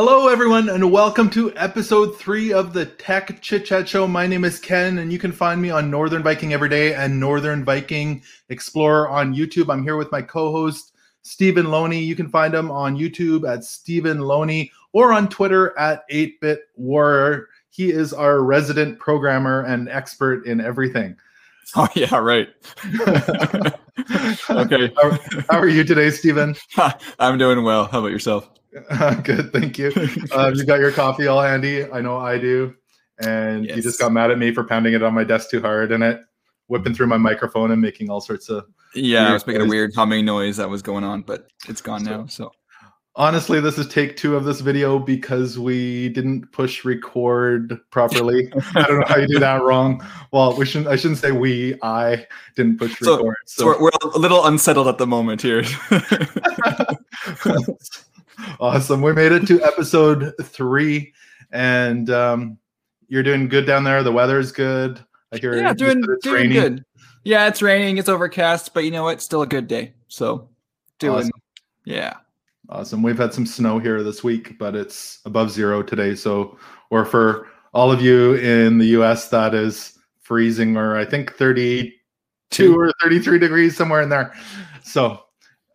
Hello, everyone, and welcome to episode three of the Tech Chit Chat Show. My name is Ken, and you can find me on Northern Viking Every Day and Northern Viking Explorer on YouTube. I'm here with my co host, Stephen Loney. You can find him on YouTube at Stephen Loney or on Twitter at 8-Bit Warrior. He is our resident programmer and expert in everything. Oh, yeah, right. okay. How, how, are you today, Stephen? I'm doing well. How about yourself? Good, thank you. Uh, you got your coffee all handy. I know I do. And yes. you just got mad at me for pounding it on my desk too hard and it whipping through my microphone and making all sorts of. Yeah, I was making noise. a weird humming noise that was going on, but it's gone so, now. So honestly, this is take two of this video because we didn't push record properly. I don't know how you do that wrong. Well, we shouldn't. I shouldn't say we. I didn't push so, record. So, so we're, we're a little unsettled at the moment here. awesome. We made it to episode three, and um, you're doing good down there. The weather's good. I hear yeah, doing, doing raining. good. Yeah, it's raining. It's overcast, but you know what? Still a good day. So doing, awesome. yeah. Awesome. We've had some snow here this week, but it's above zero today. So, or for all of you in the US, that is freezing, or I think 32 Two. or 33 degrees, somewhere in there. So,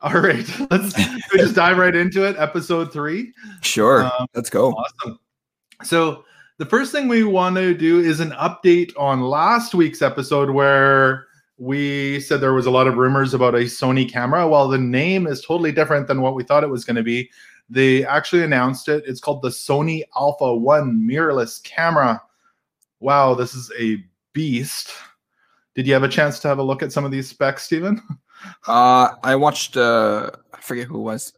all right, let's just dive right into it. Episode three. Sure, um, let's go. Awesome. So the first thing we want to do is an update on last week's episode where we said there was a lot of rumors about a Sony camera. While the name is totally different than what we thought it was going to be, they actually announced it. It's called the Sony Alpha One mirrorless camera. Wow, this is a beast. Did you have a chance to have a look at some of these specs, Stephen? Uh, I watched. Uh, I forget who it was.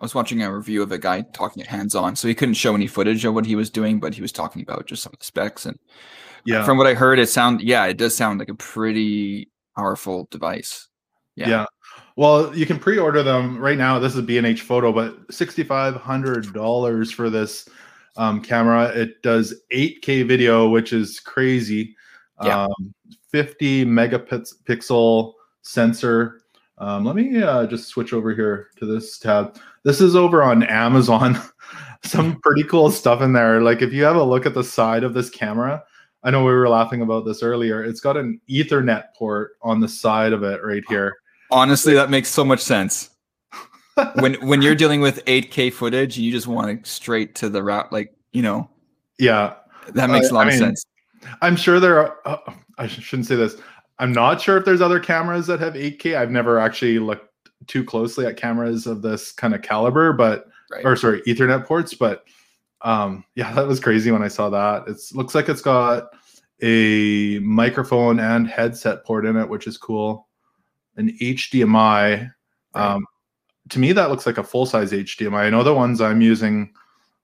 I was watching a review of a guy talking it hands on, so he couldn't show any footage of what he was doing, but he was talking about just some of the specs. And yeah, from what I heard, it sound yeah, it does sound like a pretty powerful device. Yeah. yeah. Well, you can pre-order them right now. This is B&H Photo, but sixty-five hundred dollars for this um, camera. It does 8K video, which is crazy. Yeah. Um, 50 megapixel sensor. Um, let me uh, just switch over here to this tab. This is over on Amazon. Some pretty cool stuff in there. Like if you have a look at the side of this camera, I know we were laughing about this earlier. It's got an Ethernet port on the side of it right here. Honestly, that makes so much sense. when when you're dealing with 8K footage, you just want it straight to the route, like you know. Yeah, that makes uh, a lot I mean, of sense. I'm sure there are. Uh, I shouldn't say this. I'm not sure if there's other cameras that have 8K. I've never actually looked too closely at cameras of this kind of caliber, but right. or sorry, Ethernet ports. But um, yeah, that was crazy when I saw that. It looks like it's got a microphone and headset port in it, which is cool. An HDMI. Right. Um, to me, that looks like a full size HDMI. I know the ones I'm using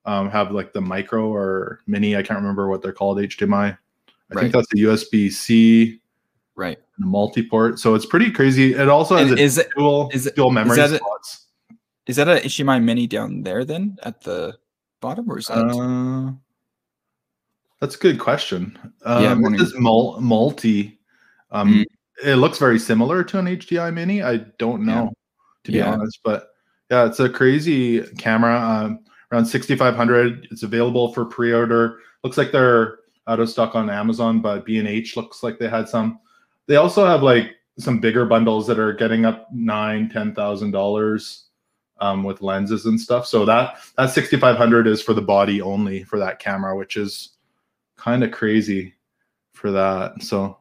um, have like the micro or mini. I can't remember what they're called. HDMI. I right. think that's a USB C right. And a multi-port. So it's pretty crazy. It also has and a is dual, it, is it, dual memory is that slots. a, is that a HDMI mini down there then at the bottom or is that uh, that's a good question. Um, yeah this is mul- multi um mm. it looks very similar to an HDMI mini. I don't know yeah. to be yeah. honest but yeah it's a crazy camera um, around 6500 it's available for pre-order. Looks like they're out of stock on Amazon, but B&H looks like they had some. They also have like some bigger bundles that are getting up nine, ten thousand um, dollars with lenses and stuff. So that that sixty five hundred is for the body only for that camera, which is kind of crazy for that. So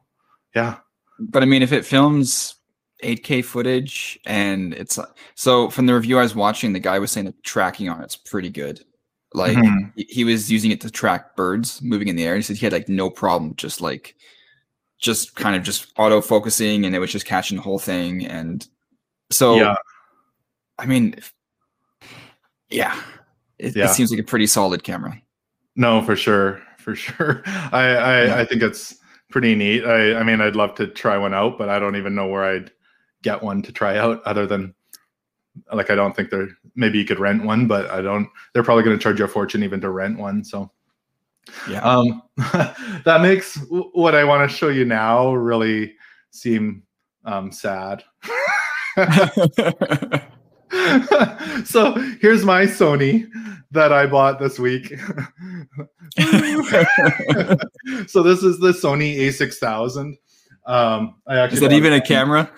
yeah. But I mean, if it films 8K footage and it's so from the review I was watching, the guy was saying the tracking on it's pretty good. Like mm-hmm. he was using it to track birds moving in the air. He said he had like no problem just like just kind of just auto focusing and it was just catching the whole thing. And so, yeah. I mean, yeah, it, yeah. it seems like a pretty solid camera. No, for sure, for sure. I I, yeah. I think it's pretty neat. I I mean, I'd love to try one out, but I don't even know where I'd get one to try out other than like I don't think they're maybe you could rent one, but I don't. They're probably going to charge you a fortune even to rent one. So yeah. Um, that makes what I want to show you now really seem um, sad. so here's my Sony that I bought this week. so this is the Sony A6000. Um, I actually is that even a camera?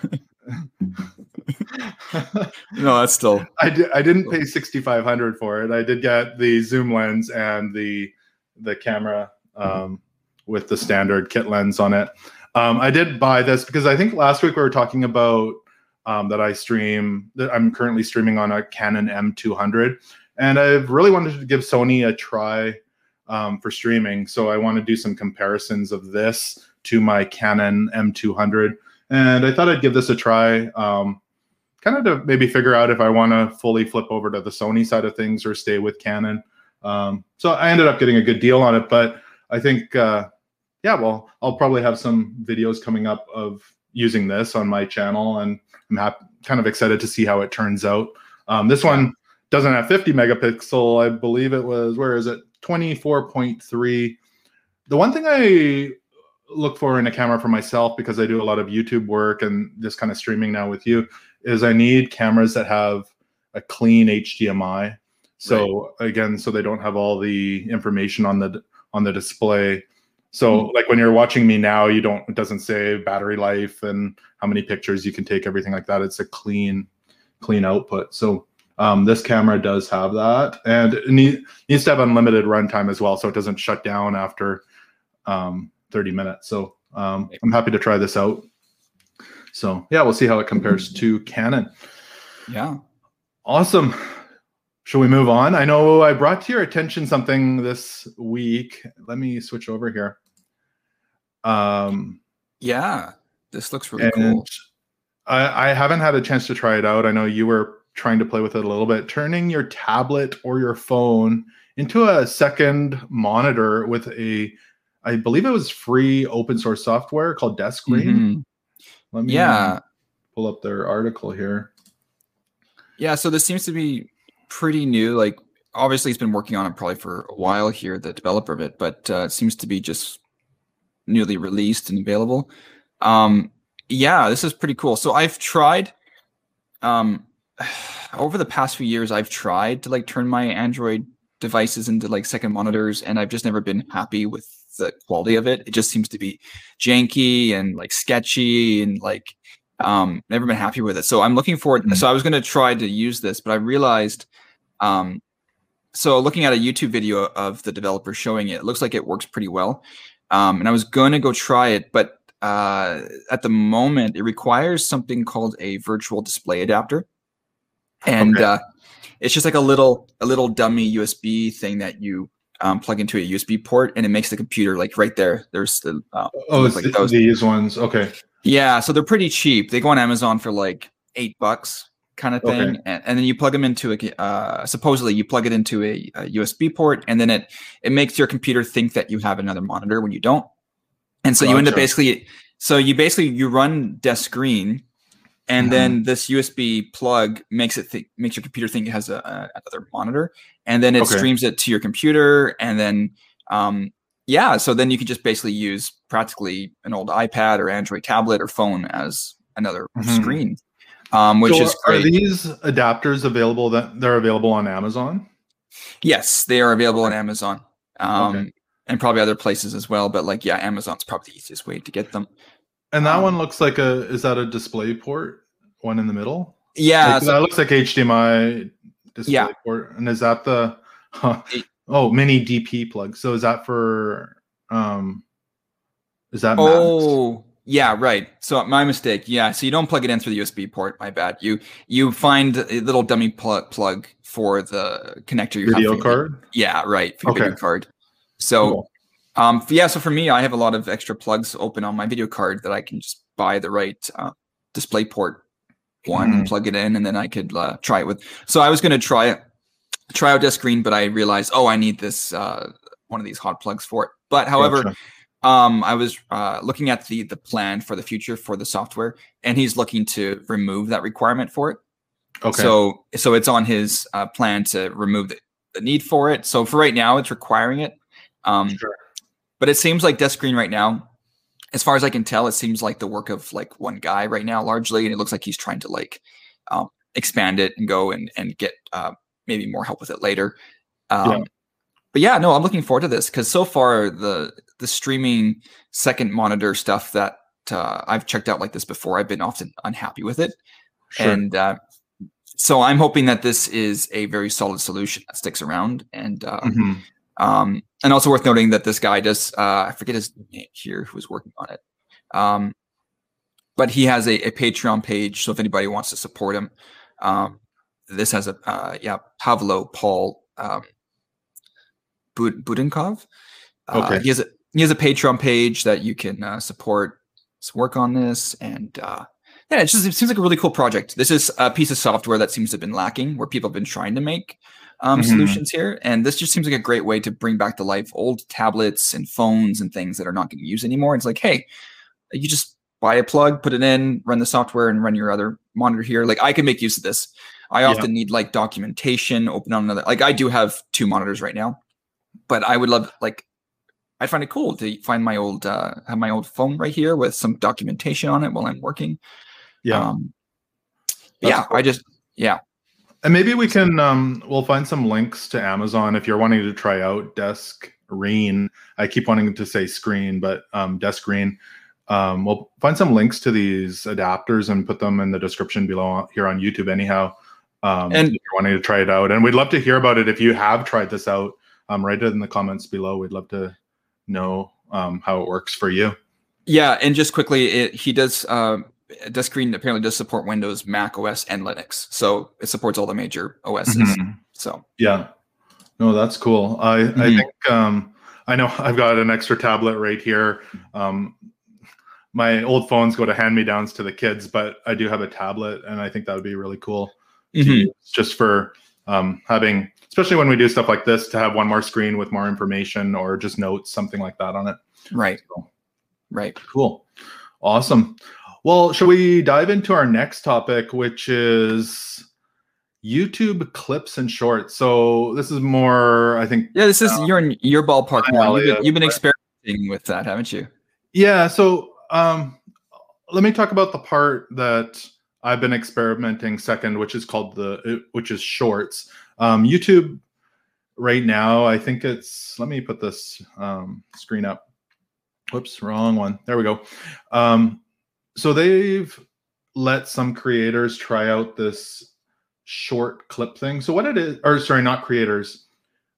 no, that's still. I did. I didn't pay sixty five hundred for it. I did get the zoom lens and the the camera um, with the standard kit lens on it. Um, I did buy this because I think last week we were talking about um, that I stream. That I'm currently streaming on a Canon M200, and I've really wanted to give Sony a try um, for streaming. So I want to do some comparisons of this to my Canon M200, and I thought I'd give this a try. Um, kind of to maybe figure out if I want to fully flip over to the Sony side of things or stay with Canon. Um, so I ended up getting a good deal on it, but I think, uh, yeah, well, I'll probably have some videos coming up of using this on my channel, and I'm kind of excited to see how it turns out. Um, this one doesn't have 50 megapixel. I believe it was where is it 24.3. The one thing I look for in a camera for myself because I do a lot of YouTube work and this kind of streaming now with you is I need cameras that have a clean HDMI. So right. again, so they don't have all the information on the on the display. So mm-hmm. like when you're watching me now, you don't it doesn't say battery life and how many pictures you can take, everything like that. It's a clean, clean output. So um, this camera does have that, and it need, needs to have unlimited runtime as well, so it doesn't shut down after um, 30 minutes. So um, I'm happy to try this out. So yeah, we'll see how it compares to Canon. Yeah. Awesome. Shall we move on? I know I brought to your attention something this week. Let me switch over here. Um, yeah, this looks really cool. I, I haven't had a chance to try it out. I know you were trying to play with it a little bit. Turning your tablet or your phone into a second monitor with a, I believe it was free open source software called Deskscreen. Mm-hmm. Let me yeah. pull up their article here. Yeah, so this seems to be pretty new. Like, obviously, he's been working on it probably for a while here, the developer of it, but uh, it seems to be just newly released and available. Um, yeah, this is pretty cool. So I've tried, um, over the past few years, I've tried to like turn my Android devices into like second monitors, and I've just never been happy with the quality of it. It just seems to be janky and like sketchy and like um never been happy with it. So I'm looking forward. Mm-hmm. So I was going to try to use this, but I realized um so looking at a YouTube video of the developer showing it, it looks like it works pretty well. Um, and I was going to go try it, but uh, at the moment it requires something called a virtual display adapter, and okay. uh, it's just like a little a little dummy USB thing that you um, plug into a USB port, and it makes the computer like right there. There's the uh, oh, like those. these ones. Okay. Yeah, so they're pretty cheap. They go on Amazon for like eight bucks, kind of thing, okay. and, and, then you plug them into a. Uh, supposedly, you plug it into a, a, USB port, and then it it makes your computer think that you have another monitor when you don't, and so gotcha. you end up basically. So you basically you run desk Deskscreen and mm-hmm. then this USB plug makes it th- makes your computer think it has a, a, another monitor, and then it okay. streams it to your computer, and then um, yeah, so then you can just basically use practically an old iPad or Android tablet or phone as another mm-hmm. screen, um, which so is great. Are these adapters available? That they're available on Amazon? Yes, they are available on Amazon. Um, okay. And probably other places as well, but like yeah, Amazon's probably the easiest way to get them. And that um, one looks like a is that a display port? One in the middle? Yeah, like, so, that looks like HDMI display yeah. port. And is that the huh, oh mini DP plug? So is that for um is that oh? Yeah right so my mistake yeah so you don't plug it in through the usb port my bad you you find a little dummy plug plug for the connector you video card yeah right okay. video card so cool. Um, yeah, so for me, I have a lot of extra plugs open on my video card that I can just buy the right uh, display port one mm. and plug it in, and then I could uh, try it with. So I was going to try it, try out Deskscreen, but I realized, oh, I need this uh, one of these hot plugs for it. But however, gotcha. Um, I was uh, looking at the the plan for the future for the software, and he's looking to remove that requirement for it. Okay. So so it's on his uh, plan to remove the, the need for it. So for right now, it's requiring it. Um, sure. But it seems like Deskscreen right now, as far as I can tell, it seems like the work of like one guy right now, largely, and it looks like he's trying to like um, expand it and go and and get uh, maybe more help with it later. Um, yeah. But yeah, no, I'm looking forward to this because so far the the streaming second monitor stuff that uh, I've checked out like this before, I've been often unhappy with it, sure. and uh, so I'm hoping that this is a very solid solution that sticks around. And uh, mm-hmm. um, and also worth noting that this guy does uh, I forget his name here who was working on it. Um, but he has a, a, Patreon page, so if anybody wants to support him, um, this has a uh, yeah Pavlo Paul Buidenkov. Uh, okay. he has a he has a Patreon page that you can uh, support his work on this, and uh, yeah, it just it seems like a really cool project. This is a piece of software that seems to have been lacking, where people have been trying to make um, mm-hmm. solutions here, and this just seems like a great way to bring back to life old tablets and phones and things that are not getting used anymore. It's like, hey, you just buy a plug, put it in, run the software, and run your other monitor here. Like I can make use of this. I often yeah. need like documentation, open on another. Like I do have two monitors right now, but I would love like I find it cool to find my old uh, have my old phone right here with some documentation on it while I'm working. Yeah, um, yeah. Cool. I just yeah. And maybe we can um, we'll find some links to Amazon if you're wanting to try out Deskreen. I keep wanting to say screen, but um, Deskreen. Um, we'll find some links to these adapters and put them in the description below here on YouTube. Anyhow, um, and if you're wanting to try it out, and we'd love to hear about it if you have tried this out. Um, write it in the comments below. We'd love to know um, how it works for you. Yeah, and just quickly, it, he does. Uh, Deskreen apparently does support Windows, Mac OS, and Linux, so it supports all the major OSs. Mm-hmm. So yeah, no, that's cool. I mm-hmm. I think um, I know I've got an extra tablet right here. Um, my old phones go to hand me downs to the kids, but I do have a tablet, and I think that would be really cool mm-hmm. just for um, having, especially when we do stuff like this, to have one more screen with more information or just notes, something like that on it. Right. So, right. Cool. Awesome. Well, shall we dive into our next topic, which is YouTube clips and shorts? So this is more, I think. Yeah, this is uh, your your ballpark. You've been, you've been experimenting with that, haven't you? Yeah. So um, let me talk about the part that I've been experimenting second, which is called the which is shorts. Um, YouTube right now, I think it's. Let me put this um, screen up. Whoops, wrong one. There we go. Um, so they've let some creators try out this short clip thing. So what it is, or sorry, not creators,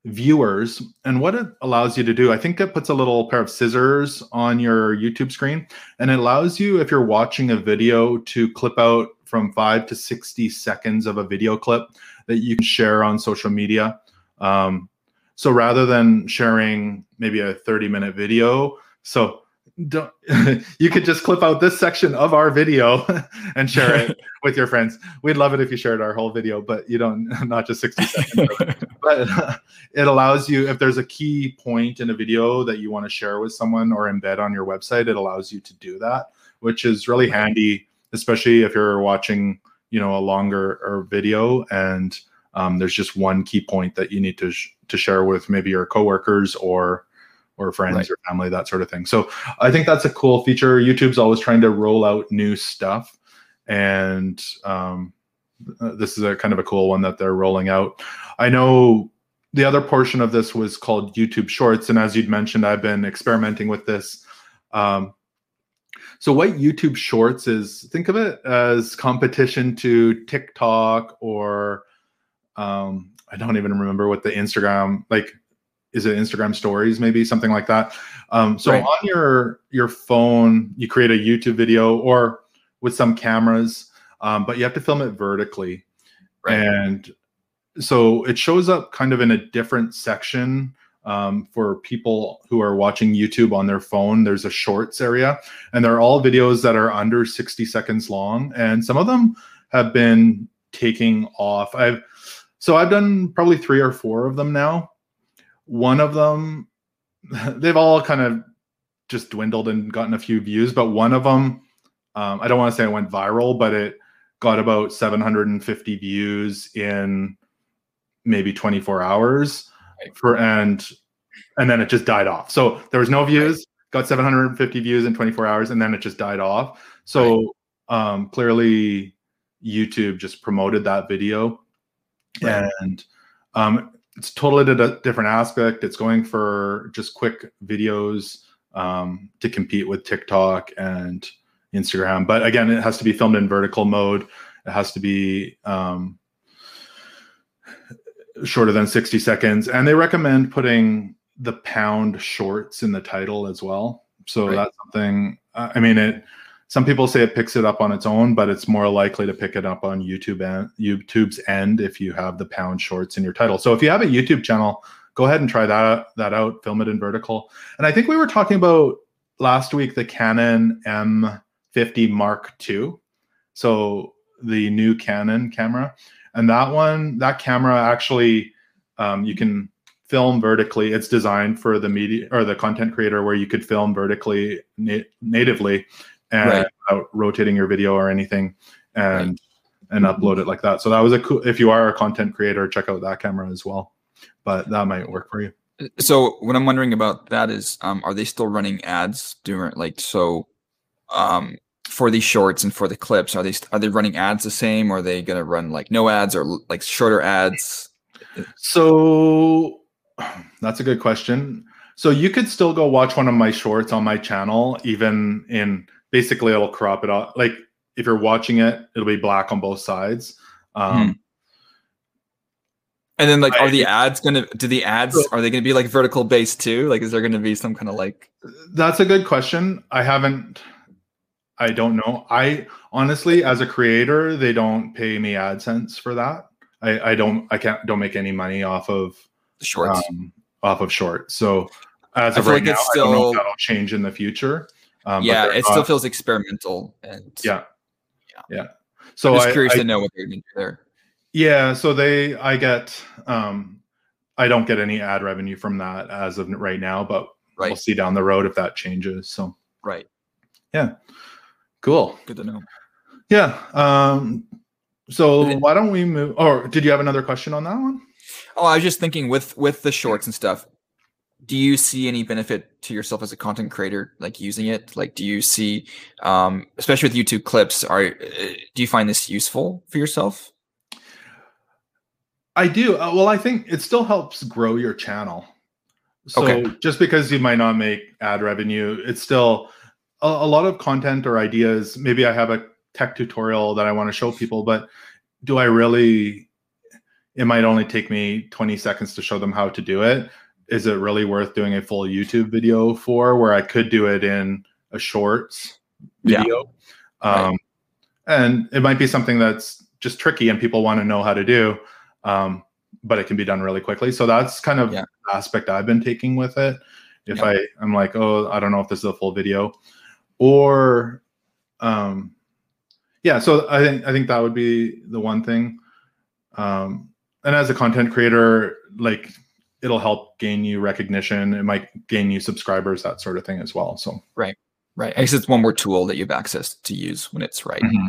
viewers. And what it allows you to do i think it puts a little pair of scissors on your youtube screen. And it allows you if you're watching a video to clip out from 5 to 60 seconds of a video clip that you can share on social media. Um, so rather than sharing maybe a 30 minute video so don't you could just clip out this section of our video and share it with your friends. We'd love it if you shared our whole video but you don't not just 60 seconds. But uh, it allows you if there's a key point in a video that you want to share with someone or embed on your website it allows you to do that which is really handy especially if you're watching you know a longer or video and um, there's just one key point that you need to sh- to share with maybe your coworkers or or friends right. or family, that sort of thing. So I think that's a cool feature. YouTube's always trying to roll out new stuff, and um, this is a kind of a cool one that they're rolling out. I know the other portion of this was called YouTube Shorts, and as you'd mentioned, I've been experimenting with this. Um, so what YouTube Shorts is, think of it as competition to TikTok or um, I don't even remember what the Instagram like is it Instagram stories, maybe something like that. Um, so right. on your your phone, you create a YouTube video or with some cameras, um, but you have to film it vertically, right. and so it shows up kind of in a different section um, for people who are watching YouTube on their phone. There's a shorts area, and they're all videos that are under 60 seconds long, and some of them have been taking off. I've so I've done probably three or four of them now one of them, they've all kind of just dwindled and gotten a few views, but one of them, um, I don't want to say it went viral, but it got about 750 views in maybe 24 hours for and and then it just died off. So there was no views, got 750 views in 24 hours, and then it just died off. So right. um, clearly YouTube just promoted that video, right. and um, it's totally a different aspect. It's going for just quick videos um, to compete with TikTok and Instagram. But again, it has to be filmed in vertical mode. It has to be um, shorter than 60 seconds. And they recommend putting the pound shorts in the title as well. So right. that's something, I mean, it, some people say it picks it up on its own, but it's more likely to pick it up on YouTube and YouTube's end if you have the pound shorts in your title. So if you have a YouTube channel, go ahead and try that that out. Film it in vertical. And I think we were talking about last week the Canon M50 Mark II. So the new Canon camera, and that one, that camera actually, um, you can film vertically. It's designed for the media or the content creator where you could film vertically na- natively and right. without rotating your video or anything and right. and upload it like that. So that was a cool if you are a content creator, check out that camera as well. But that might work for you. So what I'm wondering about that is um are they still running ads during like so um for these shorts and for the clips are they are they running ads the same or are they going to run like no ads or like shorter ads so that's a good question so you could still go watch one of my shorts on my channel even in basically it'll crop it off. Like if you're watching it, it'll be black on both sides. Um, hmm. And then, like, I, are the ads gonna? Do the ads are they gonna be like vertical based too? Like, is there gonna be some kind of like? That's a good question. I haven't. I don't know. I honestly, as a creator, they don't pay me AdSense for that. I, I don't. I can't. Don't make any money off of shorts. Um, off of shorts. So as of right like now, still... I don't know if that'll change in the future. Um, yeah, it still feels experimental and yeah, yeah. yeah. So I'm just I, curious I, to know what they're going to do there. Yeah, so they, I get, um, I don't get any ad revenue from that as of right now, but right. we'll see down the road if that changes. So right, yeah, cool. Good to know. Yeah. Um, so why don't we move? Or did you have another question on that one? Oh, I was just thinking with with the shorts and stuff do you see any benefit to yourself as a content creator like using it? Like do you see um especially with youtube clips are uh, do you find this useful for yourself? I do. Uh, well i think it still helps grow your channel. So okay. just because you might not make ad revenue it's still a, a lot of content or ideas maybe i have a tech tutorial that i want to show people but do i really it might only take me 20 seconds to show them how to do it is it really worth doing a full YouTube video for where I could do it in a shorts video? Yeah. Um, right. And it might be something that's just tricky and people want to know how to do, um, but it can be done really quickly. So that's kind of yeah. the aspect I've been taking with it. If yeah. I I'm like, oh, I don't know if this is a full video, or um, yeah. So I think I think that would be the one thing. Um, and as a content creator, like it'll help gain you recognition. It might gain you subscribers, that sort of thing as well. So right, right. I guess it's one more tool that you have access to use when it's right. Mm-hmm.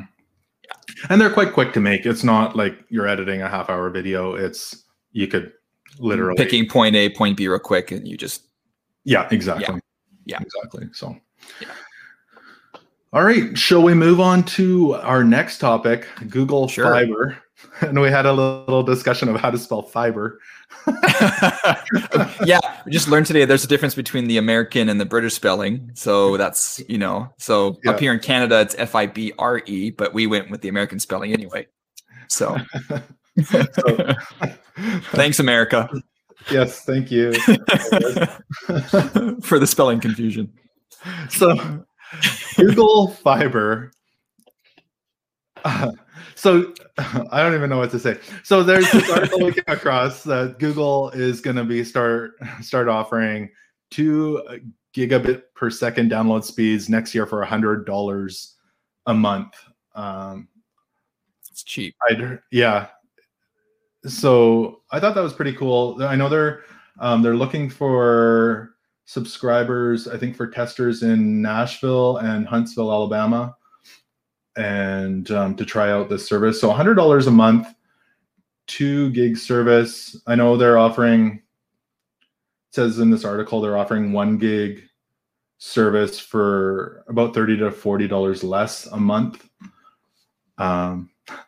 Yeah. And they're quite quick to make. It's not like you're editing a half hour video. It's you could literally picking point A, point B real quick, and you just yeah, exactly. Yeah, yeah. exactly. So yeah. All right, shall we move on to our next topic, Google sure. Fiber? And we had a little discussion of how to spell fiber. yeah, we just learned today there's a difference between the American and the British spelling. So that's, you know, so yeah. up here in Canada, it's F I B R E, but we went with the American spelling anyway. So, so thanks, America. Yes, thank you for the spelling confusion. So, Google Fiber. Uh, so I don't even know what to say. So there's this article we came across that Google is going to be start start offering two gigabit per second download speeds next year for a hundred dollars a month. Um, it's cheap. I'd, yeah. So I thought that was pretty cool. I know they're um, they're looking for subscribers. I think for testers in Nashville and Huntsville, Alabama and um, to try out this service. So $100 a month, two gig service. I know they're offering, says in this article, they're offering one gig service for about 30 to $40 less a month. Um,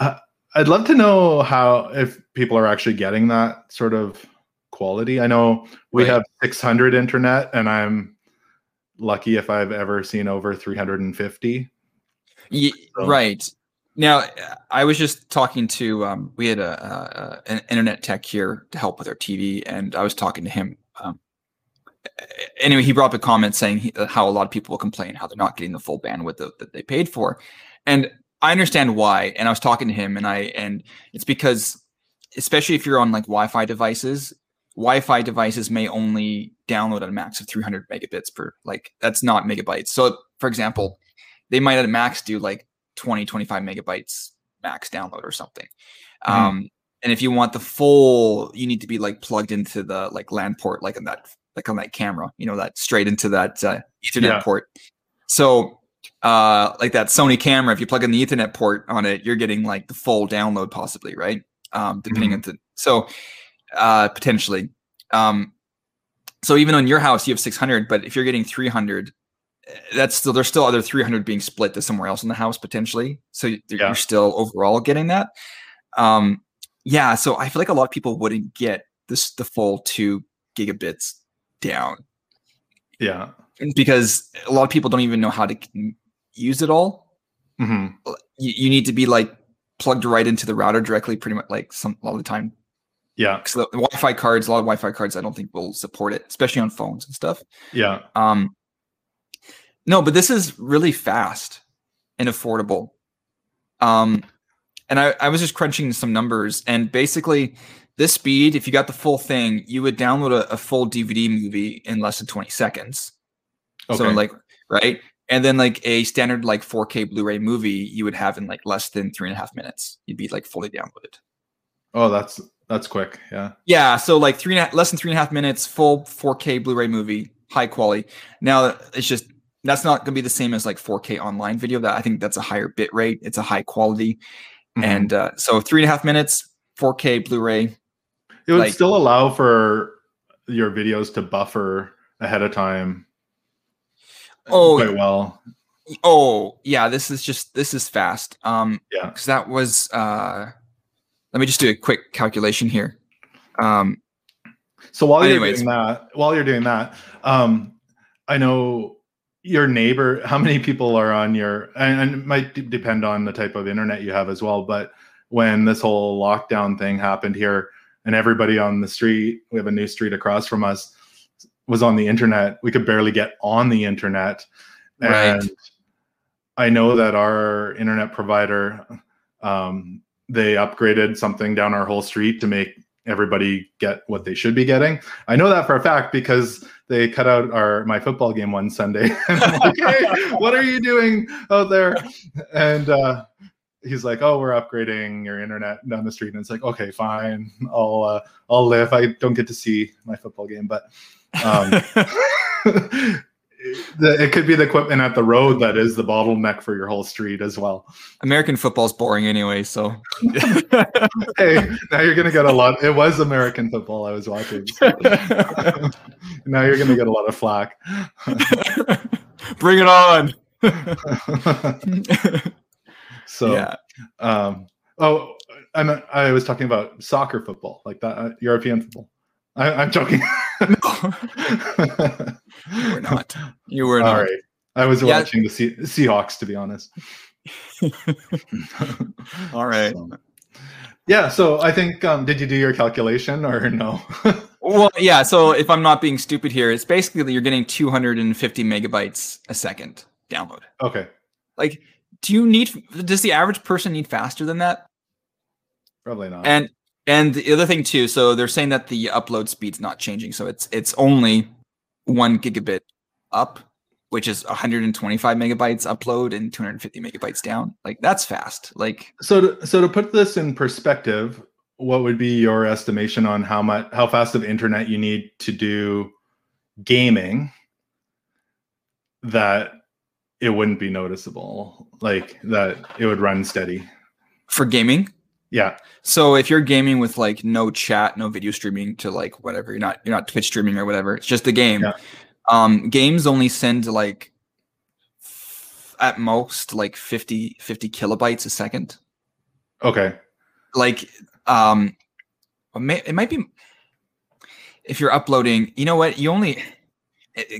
Uh, I'd love to know how if people are actually getting that sort of quality. I know we right. have 600 internet, and I'm lucky if I've ever seen over 350. Yeah, so. Right. Now, I was just talking to um, we had a, a, an internet tech here to help with our TV, and I was talking to him. Um, anyway, he brought up a comment saying he, how a lot of people will complain how they're not getting the full bandwidth that, that they paid for, and I understand why. And I was talking to him, and I and it's because, especially if you're on like Wi-Fi devices, Wi-Fi devices may only download at a max of 300 megabits per. Like that's not megabytes. So, for example, they might at max do like 20, 25 megabytes max download or something. Mm-hmm. Um, and if you want the full, you need to be like plugged into the like LAN port, like on that, like on that camera, you know, that straight into that uh, Ethernet yeah. port. So, uh, like that Sony camera, if you plug in the Ethernet port on it, you're getting like the full download, possibly, right? Um, depending mm-hmm. on the so uh, potentially. Um, so even on your house, you have 600, but if you're getting 300, that's still there's still other 300 being split to somewhere else in the house potentially. So you're yeah. still overall getting that. Um yeah so i feel like a lot of people wouldn't get this the full two gigabits down. Yeah. Because a lot of people don't even know how to use it all. Mm-hmm. you, you, need to be like plugged right into the router directly pretty much like some all the time. Yeah. So the, the wi-fi cards a lot of wi-fi cards i don't think will support it especially on phones and stuff. Yeah. Um no, but this is really fast and affordable. Um, and I, I was just crunching some numbers, and basically, this speed, if you got the full thing, you would download a, a full DVD movie in less than 20 seconds. Okay. So, like, right? And then, like, a standard, like, 4K Blu ray movie, you would have in like less than three and a half minutes. You'd be like fully downloaded. Oh, that's that's quick. Yeah. Yeah. So, like, three and a less than three and a half minutes, full 4K Blu ray movie, high quality. Now, it's just that's not going to be the same as like 4K online video. That I think that's a higher bit rate. It's a high quality, mm-hmm. and uh, so three and a half minutes, 4K Blu-ray. It would like, still allow for your videos to buffer ahead of time. Oh, quite well. Oh yeah, this is just this is fast. Um, yeah, because that was. Uh, let me just do a quick calculation here. Um, so while anyways, you're doing that, while you're doing that, um, I know your neighbor how many people are on your and, it might d- depend on the type of internet you have as well but when this whole lockdown thing happened here and everybody on the street we have a new street across from us was on the internet we could barely get on the internet and right. i know that our internet provider um, they upgraded something down our whole street to make everybody get what they should be getting. I know that for a fact because they cut out our my football game one Sunday. like, hey, what are you doing out there? And uh, he's like, "Oh, we're upgrading your internet down the street." And it's like, "Okay, fine. I'll uh, I'll live. I don't get to see my football game, but." Um, it could be the equipment at the road that is the bottleneck for your whole street as well. American football's boring anyway, so. hey, now you're gonna get a lot. It was American football I was watching. So. now you're gonna get a lot of flack. Bring it on. so, yeah. Um, oh, I'm, I was talking about soccer football, like that uh, European football. I, am joking. you were not. You were not. All right. I was yeah. watching the Se- Seahawks, to be honest. All right. So, yeah. So I think, um, did you do your calculation or no? well, yeah. So if I'm not being stupid here, it's basically that you're getting 250 megabytes a second download. Okay. Like, do you need? Does the average person need faster than that? Probably not. And and the other thing too, so they're saying that the upload speed's not changing. So it's it's only one gigabit up, which is 125 megabytes upload and 250 megabytes down. Like that's fast. Like so to, so to put this in perspective, what would be your estimation on how much how fast of internet you need to do gaming that it wouldn't be noticeable like that it would run steady for gaming yeah. So if you're gaming with like no chat, no video streaming to like whatever, you're not you're not Twitch streaming or whatever. It's just the game. Yeah. Um, games only send like f- at most like 50 50 kilobytes a second. Okay. Like, um, it might be if you're uploading. You know what? You only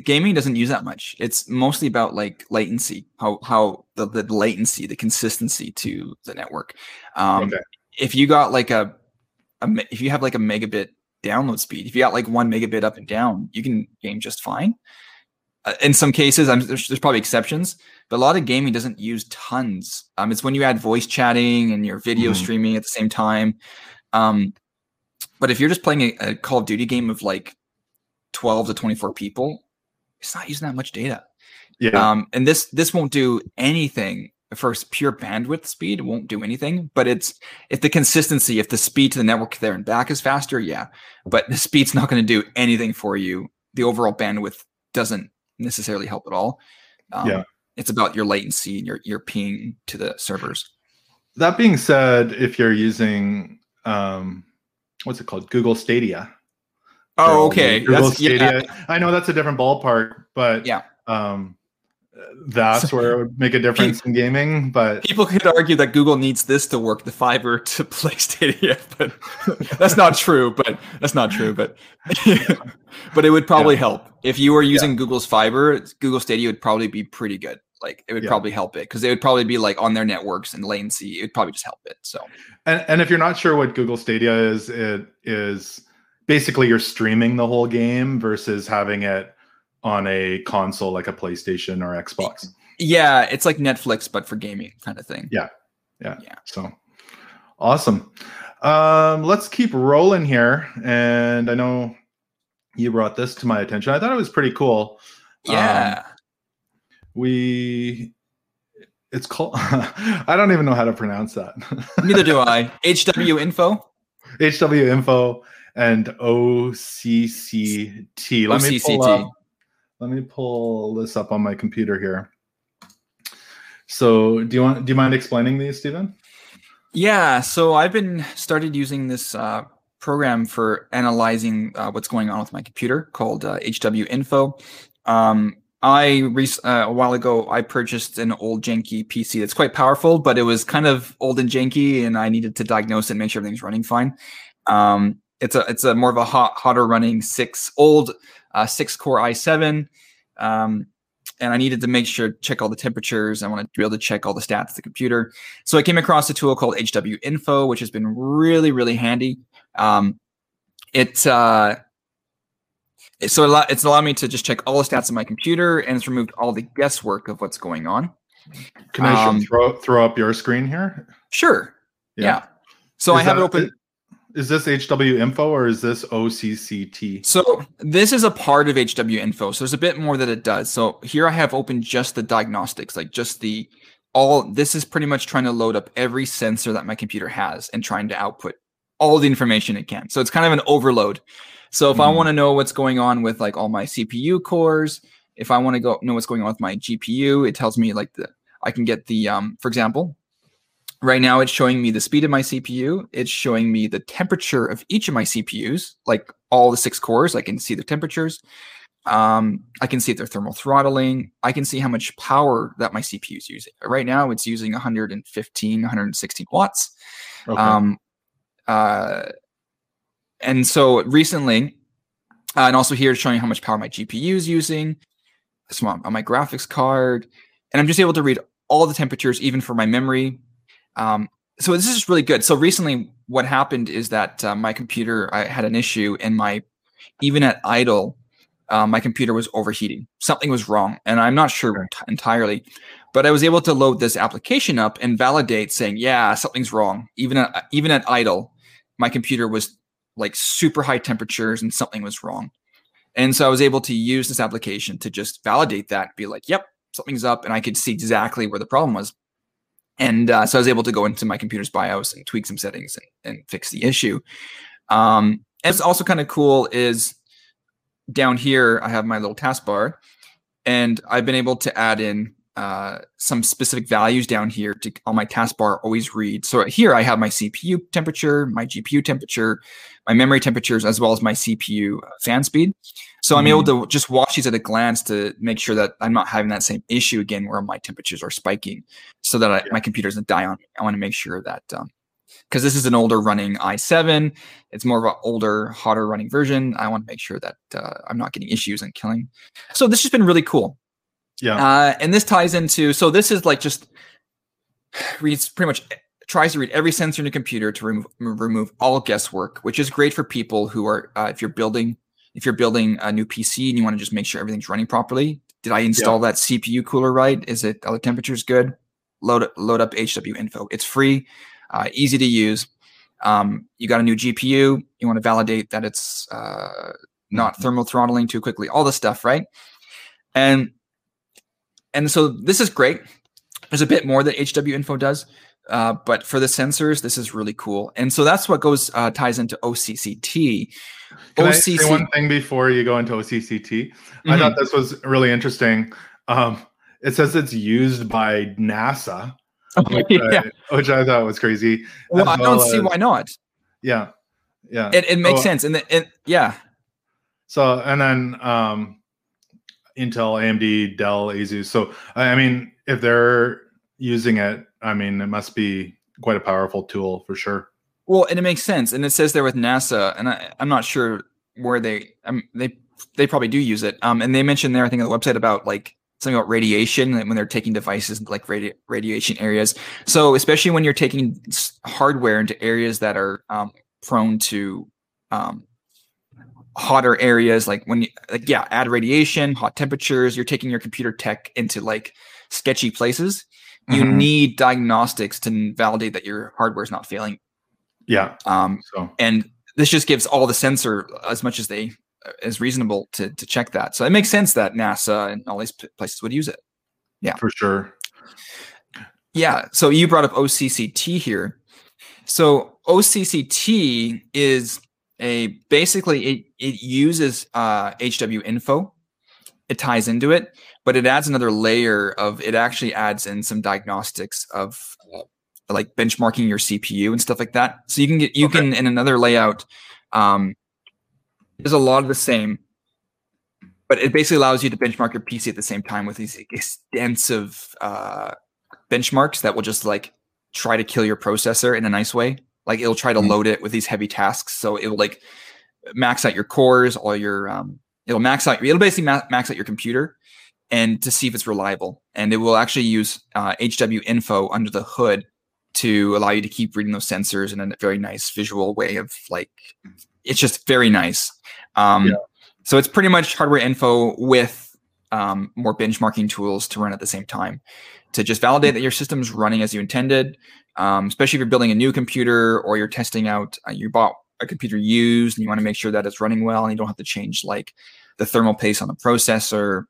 gaming doesn't use that much. It's mostly about like latency, how how the, the latency, the consistency to the network. Um, okay. If you got like a, a, if you have like a megabit download speed, if you got like one megabit up and down, you can game just fine. Uh, in some cases, I'm, there's, there's, probably exceptions, but a lot of gaming doesn't use tons. Um, it's when you add voice chatting and your video mm. streaming at the same time. Um, but if you're just playing a, a Call of Duty game of like 12 to 24 people, it's not using that much data. Yeah. Um, and this this won't do anything for pure bandwidth speed. Won't do anything. But it's if the consistency, if the speed to the network there and back is faster, yeah. But the speed's not going to do anything for you. The overall bandwidth doesn't necessarily help at all. Um, yeah. It's about your latency and your your ping to the servers. That being said, if you're using um, what's it called, Google Stadia, Oh, okay. Google that's, Stadia. Yeah. I know that's a different ballpark, but yeah. Um, that's where it would make a difference in gaming. But people could argue that Google needs this to work, the fiber to play Stadia, but that's not true. But that's not true. But but it would probably yeah. help if you were using yeah. Google's fiber. Google Stadia would probably be pretty good. Like it would yeah. probably help it because it would probably be like on their networks and latency. It would probably just help it. So and and if you're not sure what Google Stadia is, it is basically you're streaming the whole game versus having it on a console like a PlayStation or Xbox. Yeah, it's like Netflix but for gaming kind of thing. Yeah. Yeah. Yeah. So awesome. Um, let's keep rolling here. And I know you brought this to my attention. I thought it was pretty cool. Yeah. Um, we it's called I don't even know how to pronounce that. Neither do I. HW info. HW info and OCCT. Let me pull up. Let me pull this up on my computer here. So, do you want? Do you mind explaining these, Stephen? Yeah. So I've been started using this uh, program for analyzing uh, what's going on with my computer called uh, HW Info. Um, I uh, a while ago I purchased an old janky PC that's quite powerful, but it was kind of old and janky, and I needed to diagnose it and make sure everything's running fine. Um, it's a it's a more of a hot hotter running six old uh, six core i7 um, and i needed to make sure check all the temperatures. I wanted to be able to check all the stats of the computer. So i came across a tool called hw info which has been really really handy. Um, it uh, so it's allowed me to just check all the stats of my computer and it's removed all the guesswork of what's going on. Can i um, throw throw up your screen here? Sure. Yeah, yeah. so Is i have that, it? open is this HW info or is this OCCT? So this is a part of HW info. So there's a bit more that it does. So here I have open just the diagnostics, like just the all this is pretty much trying to load up every sensor that my computer has and trying to output all the information it can. So it's kind of an overload. So if mm. I hmm. want to know what's going on with like all my CPU cores, if I want to go know what's going on with my GPU, it tells me like the I can get the um for example, Right now, it's showing me the speed of my CPU. It's showing me the temperature of each of my CPUs, like all the six cores. I can see the temperatures. Um, I can see if they're thermal throttling. I can see how much power that my CPU is using. Right now, it's using 115, 116 watts. Okay. Um, uh, and so recently, uh, and also here it's showing how much power my GPU is using, so on my graphics card, and I'm just able to read all the temperatures, even for my memory, um, so this is really good. So recently, what happened is that uh, my computer I had an issue, and my even at idle, uh, my computer was overheating. Something was wrong, and I'm not sure t- entirely, but I was able to load this application up and validate, saying, "Yeah, something's wrong." Even at even at idle, my computer was like super high temperatures, and something was wrong. And so I was able to use this application to just validate that, be like, "Yep, something's up," and I could see exactly where the problem was. And uh, so I was able to go into my computer's BIOS and tweak some settings and, and fix the issue. Um, and it's also kind of cool is down here I have my little taskbar, and I've been able to add in uh, some specific values down here to on my taskbar always read. So here I have my CPU temperature, my GPU temperature, my memory temperatures, as well as my CPU uh, fan speed. So mm-hmm. I'm able mm-hmm. to just watch these at a glance to make sure that I'm not having that same issue again where my temperatures are spiking so that I, yeah. my computer doesn't die on me. I want to make sure that um, because this is an older running i7. It's more of an older, hotter running version. I want to make sure that uh, I'm not getting issues and killing. So this has been really cool. Yeah. Uh, and this ties into so this is like just reads pretty much tries to read every sensor in your computer to remove, remove all guesswork, which is great for people who are uh, if you're building if you're building a new PC and you want to just make sure everything's running properly. Did I install yeah. that CPU cooler right? Is it are the temperatures good? Load load up HWiNFO. It's free, uh, easy to use. Um, you got a new GPU. You want to validate that it's uh, not mm-hmm. thermal throttling too quickly. All this stuff, right? And and so this is great. There's a bit more that HWiNFO does. Uh, but for the sensors, this is really cool, and so that's what goes uh, ties into OCCT. Can OCC- I say one thing before you go into OCCT? Mm-hmm. I thought this was really interesting. Um, it says it's used by NASA, which, yeah. I, which I thought was crazy. Well, well I don't as, see why not. Yeah, yeah, it, it makes so, sense, and the, it, yeah. So and then um, Intel, AMD, Dell, Asus. So I mean, if they're using it I mean, it must be quite a powerful tool for sure. Well, and it makes sense, and it says there with NASA, and I, am not sure where they, um, they, they probably do use it. Um, and they mentioned there, I think, on the website about like something about radiation when they're taking devices like radi- radiation areas. So especially when you're taking hardware into areas that are um, prone to um, hotter areas, like when you, like yeah, add radiation, hot temperatures, you're taking your computer tech into like sketchy places you mm-hmm. need diagnostics to validate that your hardware is not failing. Yeah. Um, so. And this just gives all the sensor as much as they as reasonable to to check that. So it makes sense that NASA and all these places would use it. Yeah, for sure. Yeah. So you brought up OCCT here. So OCCT is a basically it it uses uh, HWiNFO. It ties into it, but it adds another layer of it actually adds in some diagnostics of uh, like benchmarking your CPU and stuff like that. So you can get you okay. can in another layout. Um, there's a lot of the same, but it basically allows you to benchmark your PC at the same time with these extensive uh, benchmarks that will just like try to kill your processor in a nice way. Like it'll try to mm-hmm. load it with these heavy tasks, so it will like max out your cores, all your um, it'll max out. It'll basically ma- max out your computer and to see if it's reliable. And it will actually use uh, HWiNFO under the hood to allow you to keep reading those sensors in a very nice visual way of like, it's just very nice. Um, yeah. So it's pretty much hardware info with um, more benchmarking tools to run at the same time to just validate that your system's running as you intended. Um, especially if you're building a new computer or you're testing out, uh, you bought a computer used and you want to make sure that it's running well and you don't have to change like the thermal paste on the processor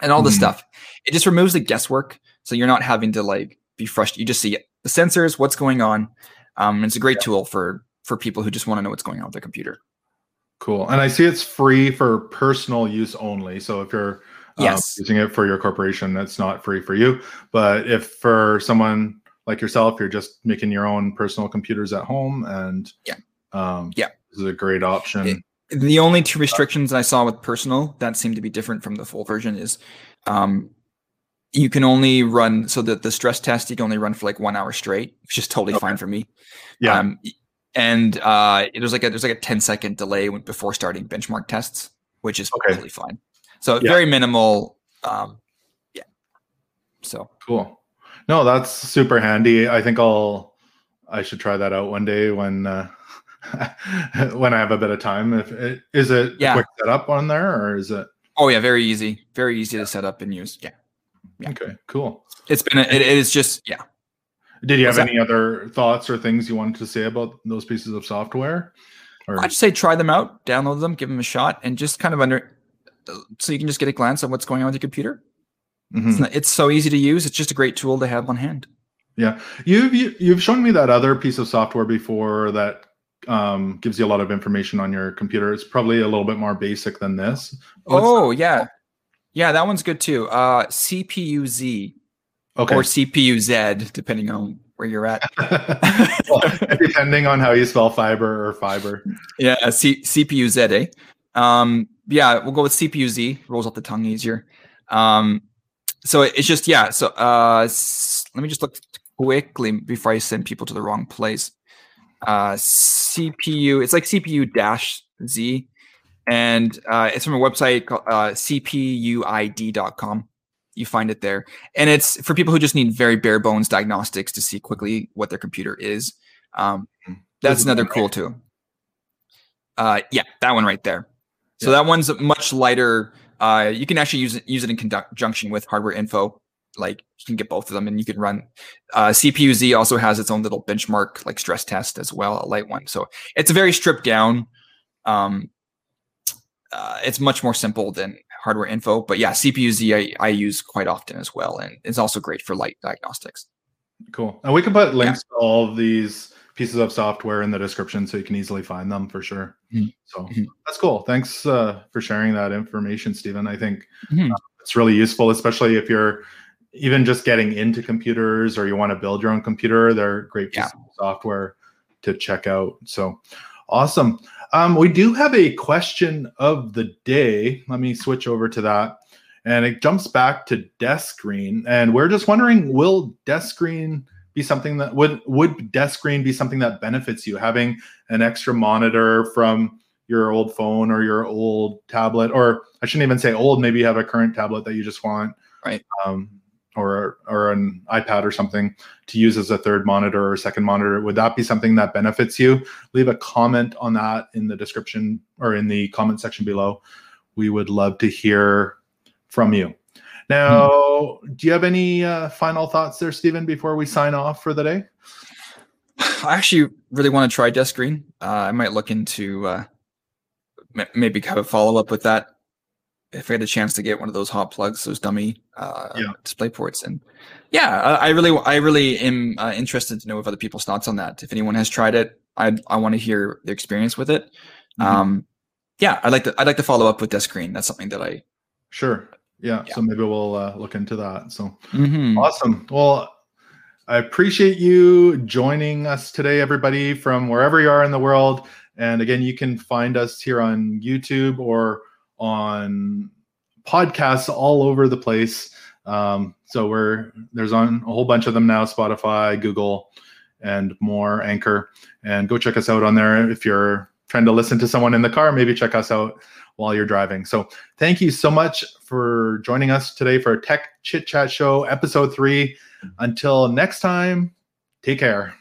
and all this mm stuff. It just removes the guesswork. So you're not having to like be frustrated. You just see it. the sensors, what's going on. Um, it's a great yeah. tool for for people who just want to know what's going on with their computer. Cool. And I see it's free for personal use only. So if you're um, yes. using it for your corporation, that's not free for you. But if for someone like yourself, you're just making your own personal computers at home and yeah, um, yeah, this is a great option. It, the only two restrictions I saw with personal that seem to be different from the full version is um, you can only run so that the stress test you can only run for like one hour straight, which is totally okay. fine for me. Yeah. Um, and uh, there's like a there's like a 10 second delay before starting benchmark tests, which is okay. totally fine. So yeah. very minimal. Um, yeah. So cool. No, that's super handy. I think I'll I should try that out one day when uh, when I have a bit of time. If it, is it yeah. quick setup on there or is it? Oh yeah, very easy, very easy to set up and use. Yeah. yeah. Okay, cool. It's been a, it, it is just yeah. Did you have any other thoughts or things you wanted to say about those pieces of software? Or? I'd say try them out, download them, give them a shot, and just kind of under so you can just get a glance at what's going on with your computer. Mm-hmm. It's, not, it's so easy to use. It's just a great tool to have on hand. Yeah, you've you, have you have shown me that other piece of software before that um, gives you a lot of information on your computer. It's probably a little bit more basic than this. What's oh yeah, yeah, that one's good too. Uh, CPU Z, okay, or CPU Z, depending on where you're at. well, depending on how you spell fiber or fiber. Yeah, C- CPU Z. Eh? Um, yeah, we'll go with CPU Z. Rolls off the tongue easier. Um, so it's just yeah. So uh, let me just look quickly before I send people to the wrong place. uh, CPU. It's like CPU dash Z, and uh, it's from a website called uh, CPUID.com. You find it there, and it's for people who just need very bare bones diagnostics to see quickly what their computer is. Um, hmm. that's another cool too. Uh, yeah, that one right there. So yeah. that one's much lighter. Uh, you can actually use it use it in conjunction with hardware info. Like you can get both of them, and you can run. Uh, CPU Z also has its own little benchmark like stress test as well, a light one. So it's a very stripped down. Um, uh, it's much more simple than hardware info, but yeah, CPU Z I, I use quite often as well, and it's also great for light diagnostics. Cool. And we can put links yeah. to all of these pieces of software in the description so you can easily find them for sure. Mm-hmm. So mm-hmm. that's cool. Thanks uh, for sharing that information, Stephen. I think mm-hmm. uh, it's really useful, especially if you're even just getting into computers or you want to build your own computer. They're great pieces yeah. of software to check out. So awesome. Um, we do have a question of the day. Let me switch over to that. And it jumps back to Deskreen. And we're just wondering will Deskreen be something that would would Deskreen be something that benefits you? Having an extra monitor from your old phone or your old tablet or i shouldn't even say old maybe you have a current tablet that you just want right. um, or or an ipad or something to use as a third monitor or second monitor. Would that be something that benefits you? Leave a comment on that in the description or in the comment section below. We would love to hear from you now, hmm. do you have any uh, final thoughts there, Stephen, before we sign off for the day? I actually really want to try Deskreen. Uh, I might look into uh, m- maybe have a follow up with that if I had a chance to get one of those hot plugs, those dummy uh, yeah. display ports. And yeah, I, I really, I really am uh, interested to know of other people's thoughts on that. If anyone has tried it, I I want to hear their experience with it. Mm-hmm. Um, yeah, I'd like to, I'd like to follow up with Deskreen. That's something that I sure yeah, yeah. so maybe we'll uh, look into that. So mm-hmm. awesome. Well, I appreciate you joining us today, everybody, from wherever you are in the world. And again, you can find us here on YouTube or on podcasts all over the place. Um, so we're there's on a whole bunch of them now: Spotify, Google, and more. Anchor, and go check us out on there if you're trying to listen to someone in the car. Maybe check us out while you're driving. So thank you so much for joining us today for Tech Chit Chat Show, episode three. Until next time, take care.